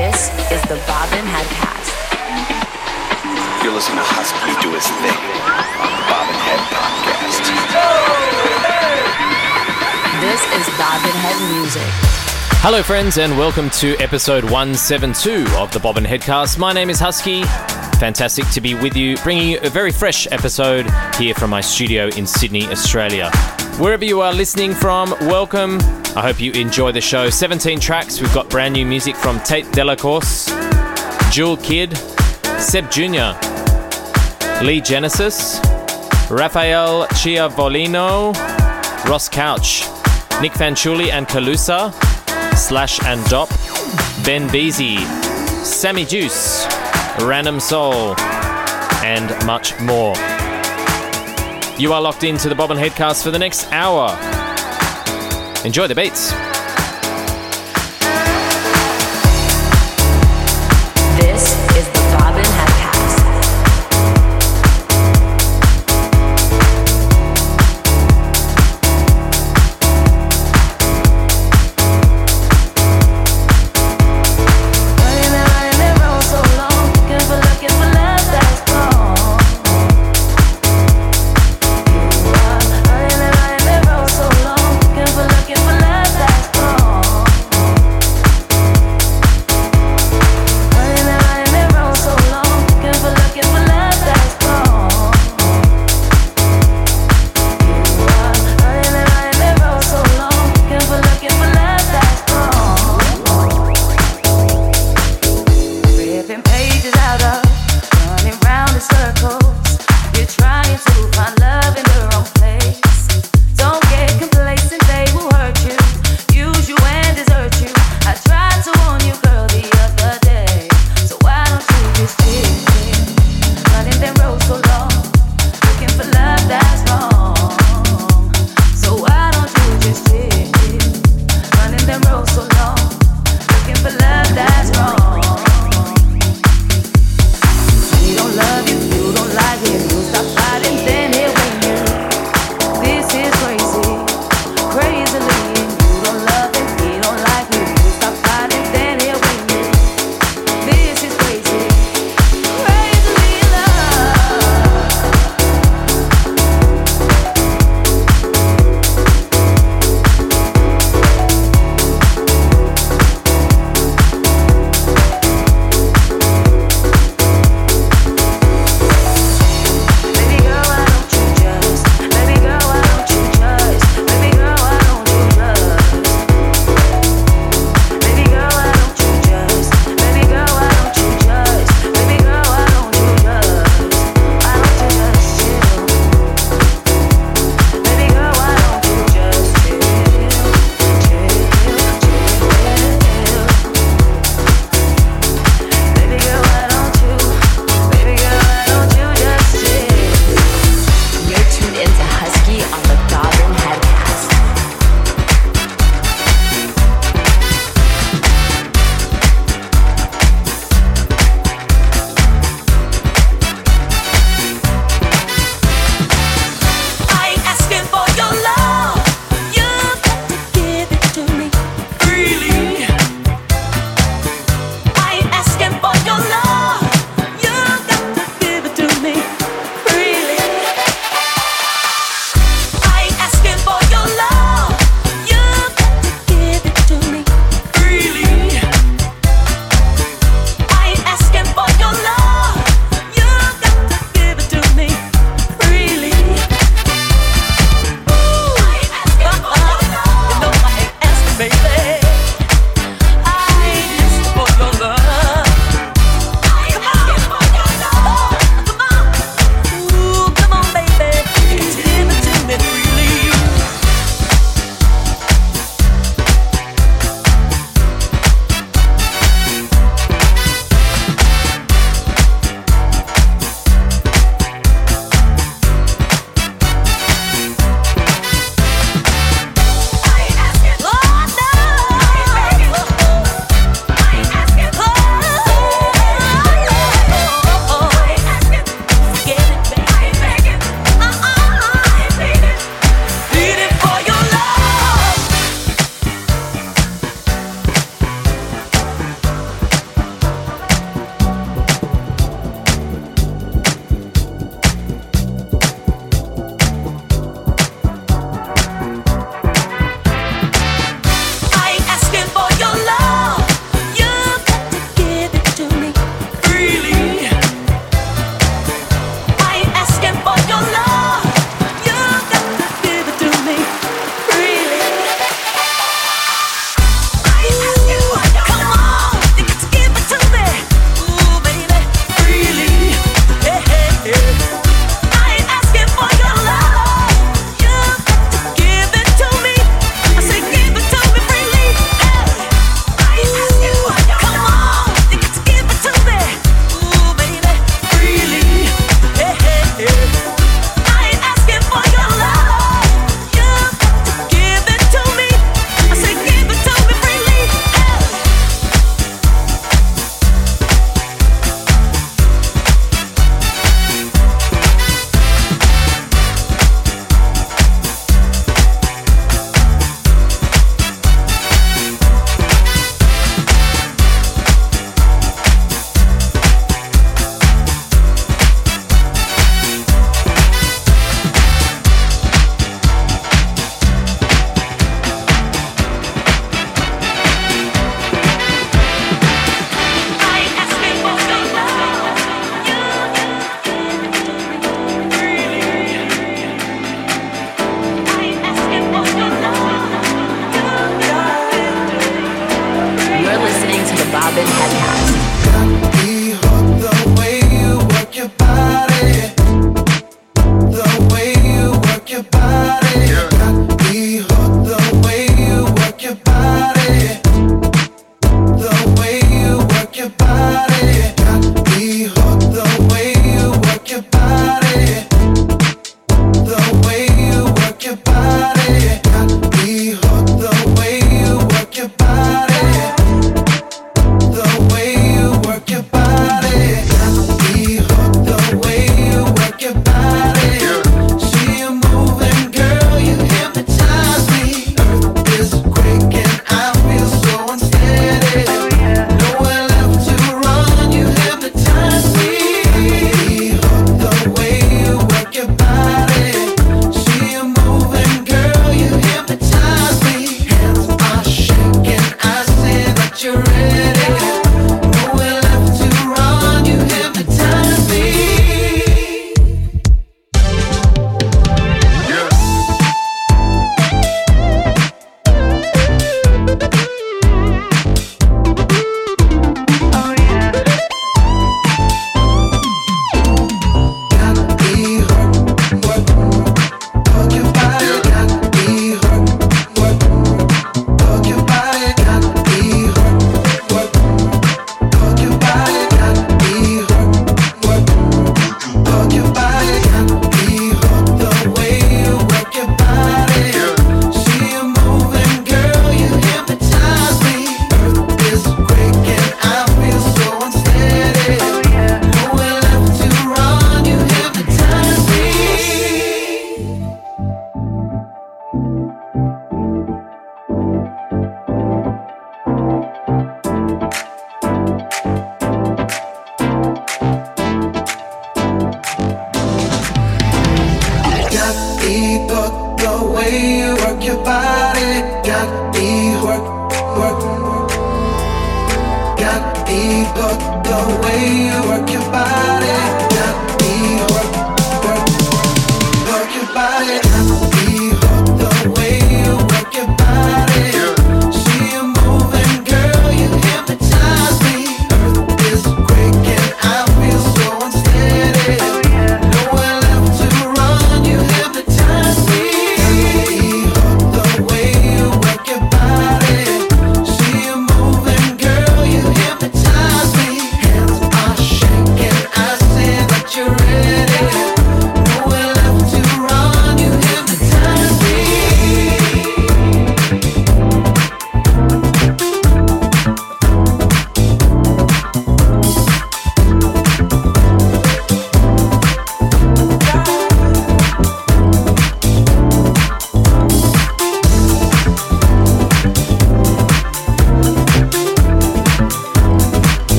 This is the Bobbin Headcast. You're listening to Husky do his thing on the Bobbin Head Podcast. This is Bobbin Head Music. Hello, friends, and welcome to episode 172 of the Bobbin Headcast. My name is Husky. Fantastic to be with you, bringing you a very fresh episode here from my studio in Sydney, Australia. Wherever you are listening from, welcome. I hope you enjoy the show. 17 tracks. We've got brand new music from Tete De La Course, Jewel Kid, Sebb Jr., Lee Genesis, Raffaele Ciavolino, Ross Couch, Nic Fanciulli and Calussa, Sllash and Doppe, Ben Beezy, Sammy Deuce, Random Soul, and much more. You are locked into the Bobbin Headcast for the next hour. Enjoy the beats.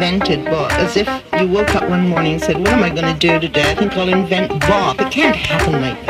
Invented bop, as if you woke up one morning and said, what am I going to do today? I think I'll invent bop. It can't happen like. That,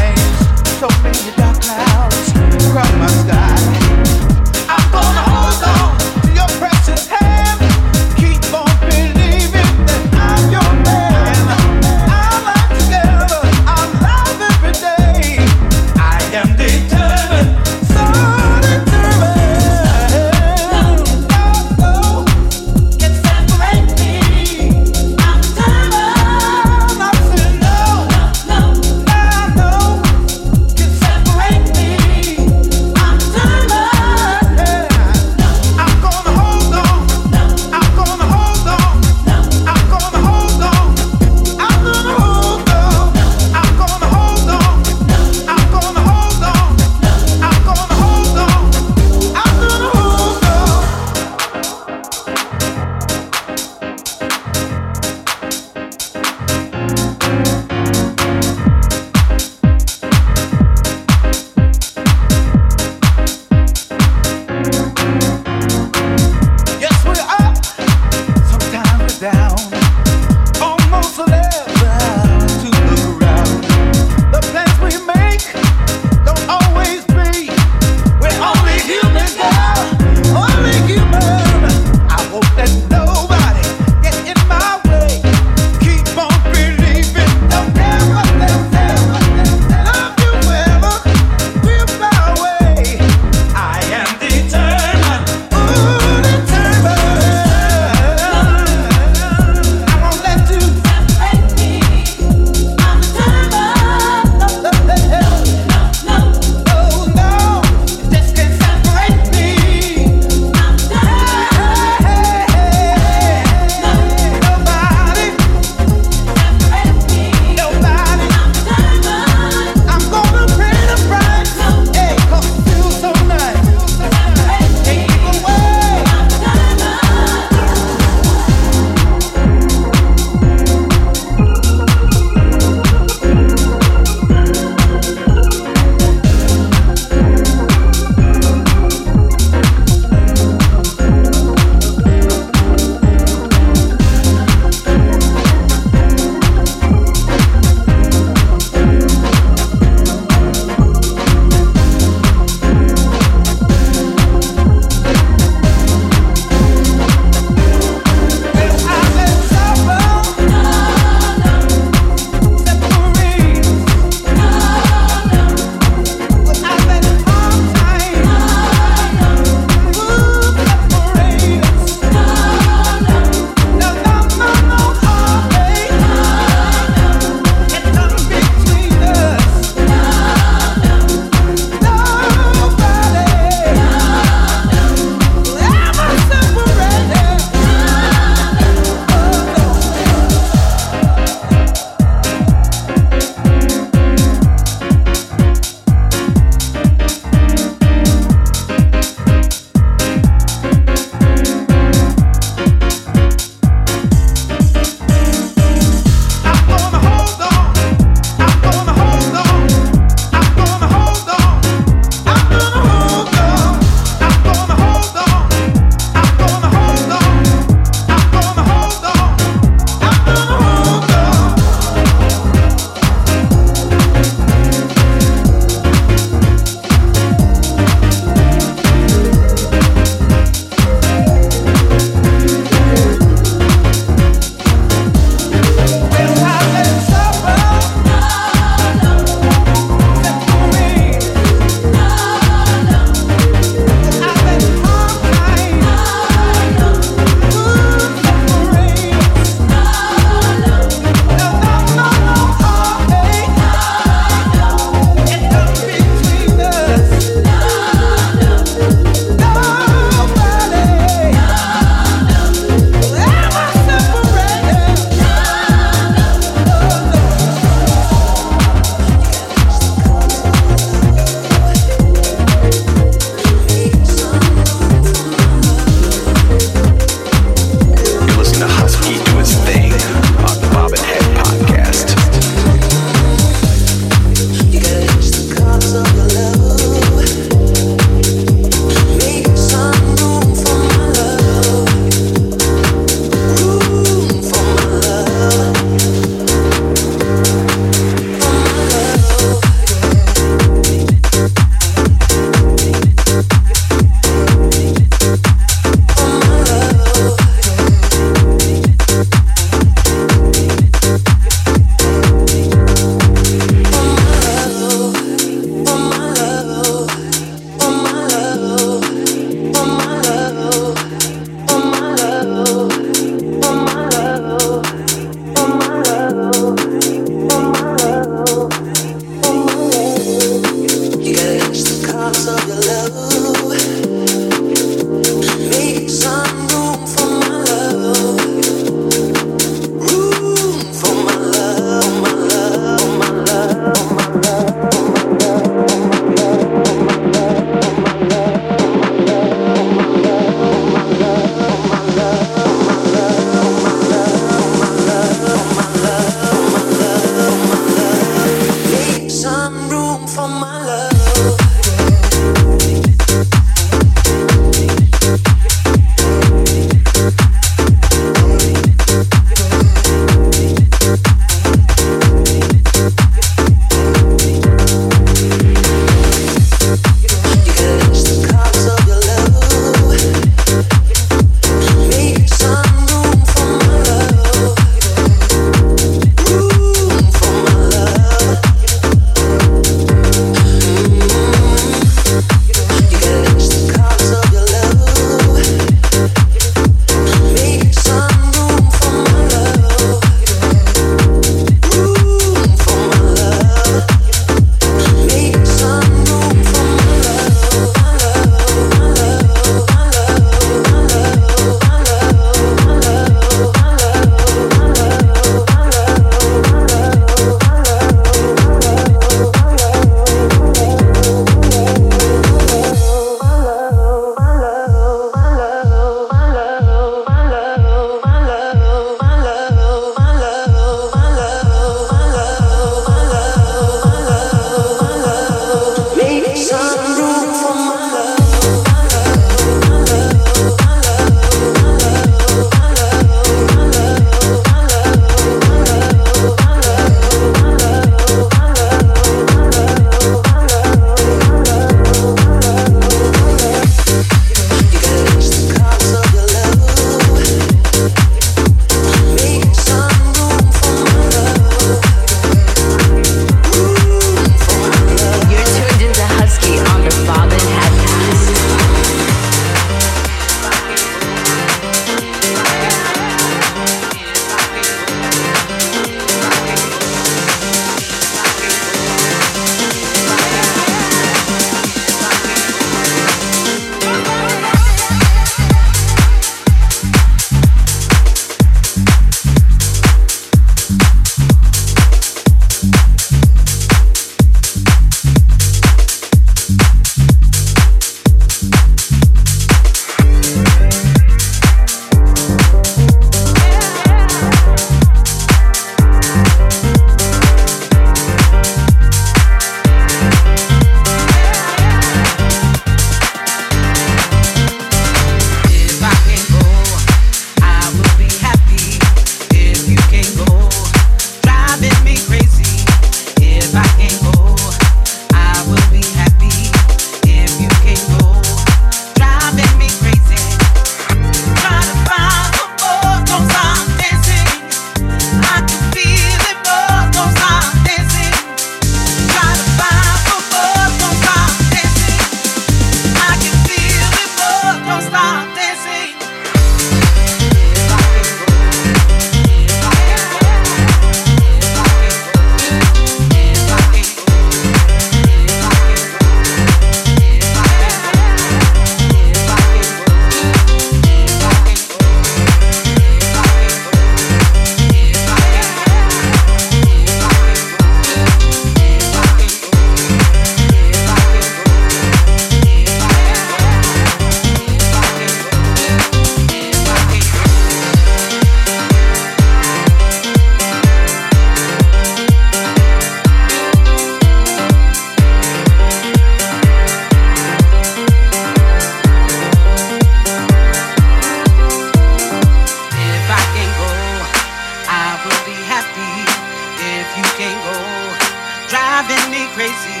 crazy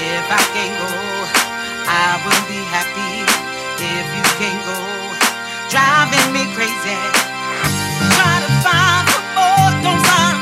if I can't go. I will be happy if you can't go. Driving me crazy. Try to find the oh, don't find.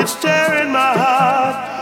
It's tearing my heart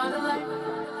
Father.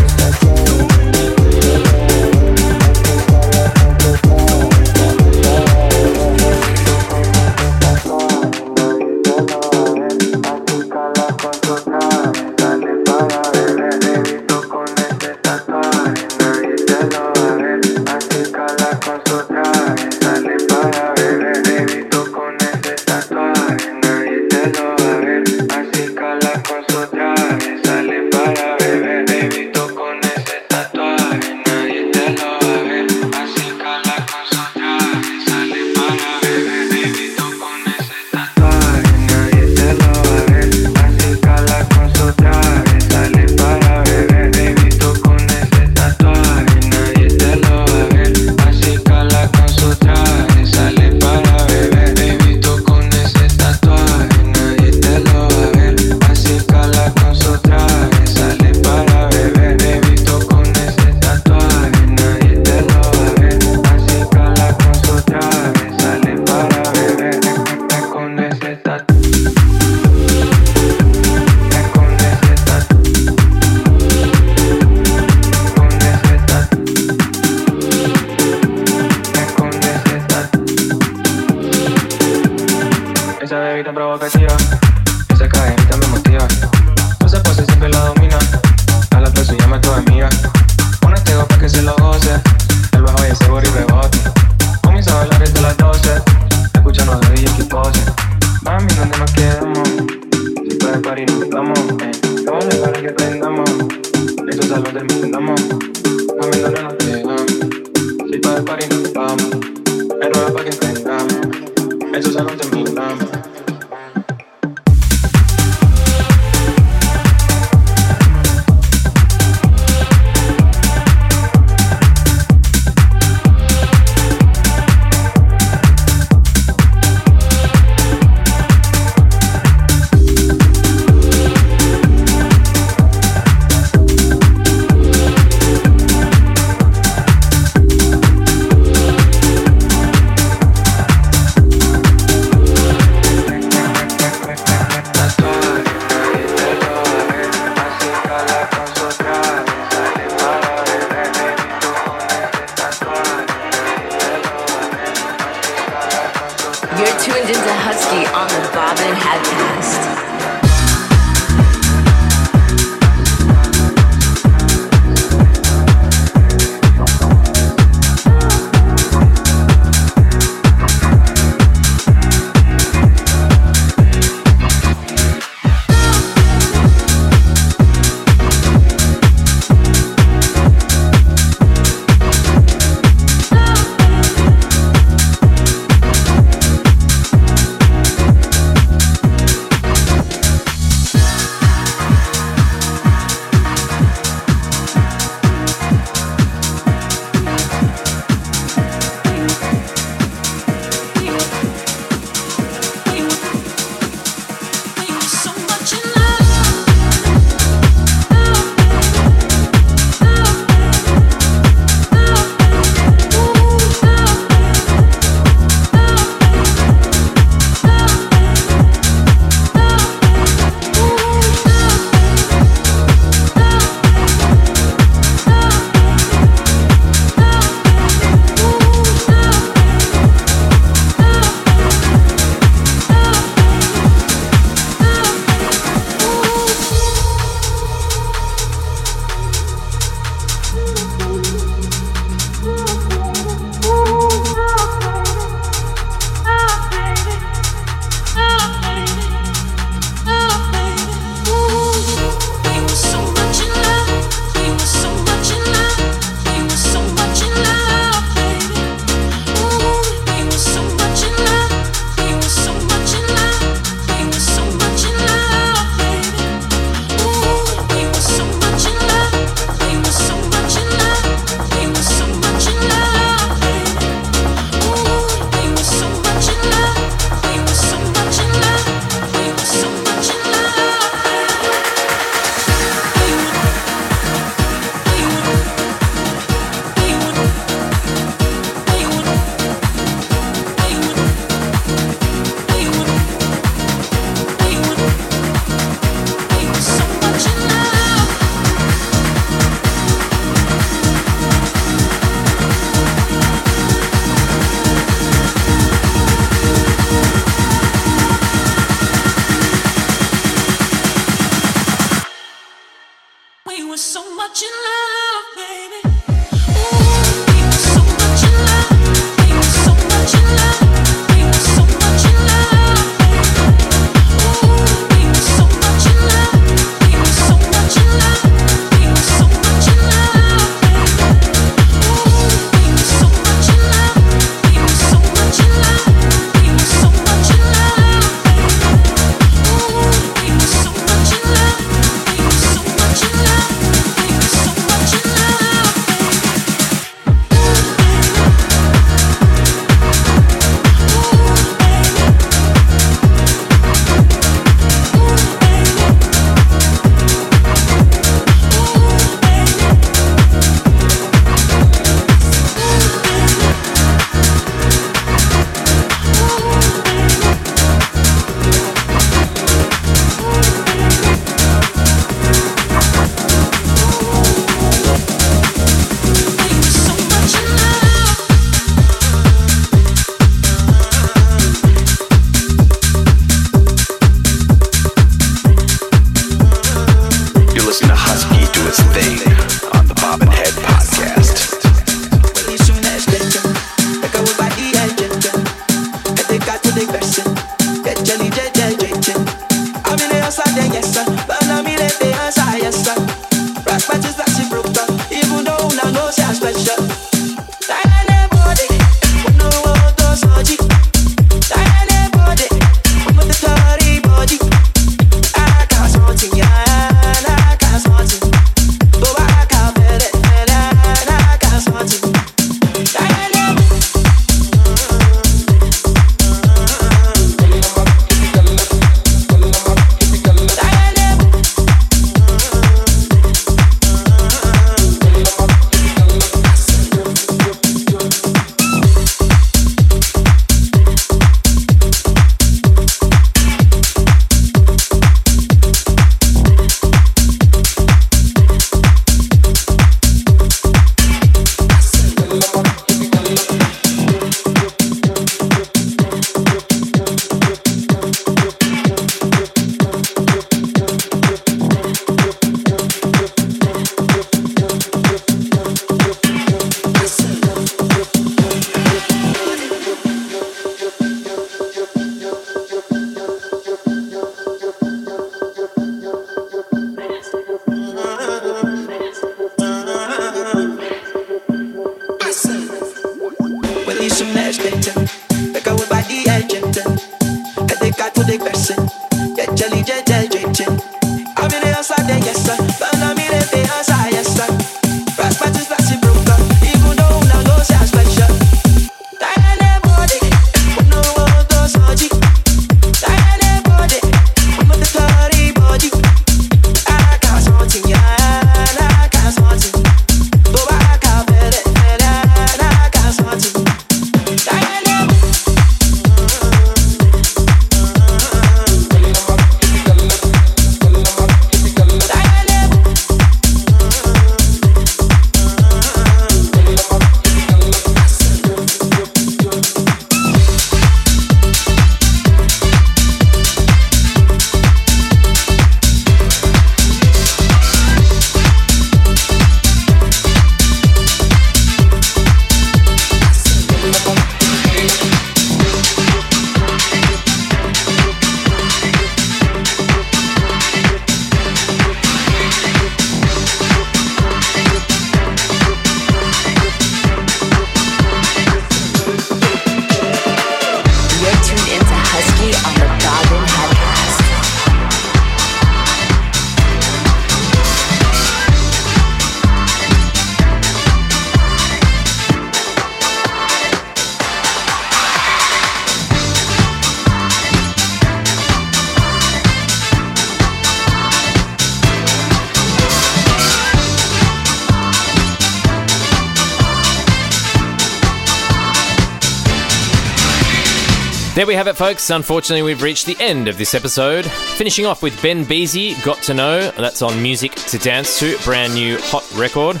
There we have it, folks. Unfortunately, we've reached the end of this episode. Finishing off with Ben Beezy, Got to Know. That's on Music to Dance to, brand new hot record.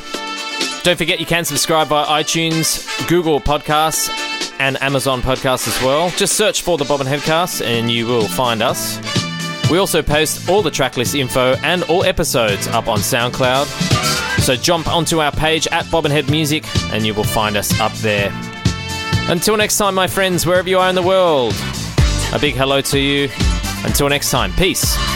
Don't forget you can subscribe via iTunes, Google Podcasts, and Amazon Podcasts as well. Just search for the Bobbin Headcast and you will find us. We also post all the tracklist info and all episodes up on SoundCloud. So jump onto our page at Bobbin Head Music and you will find us up there. Until next time, my friends, wherever you are in the world, a big hello to you. Until next time, peace.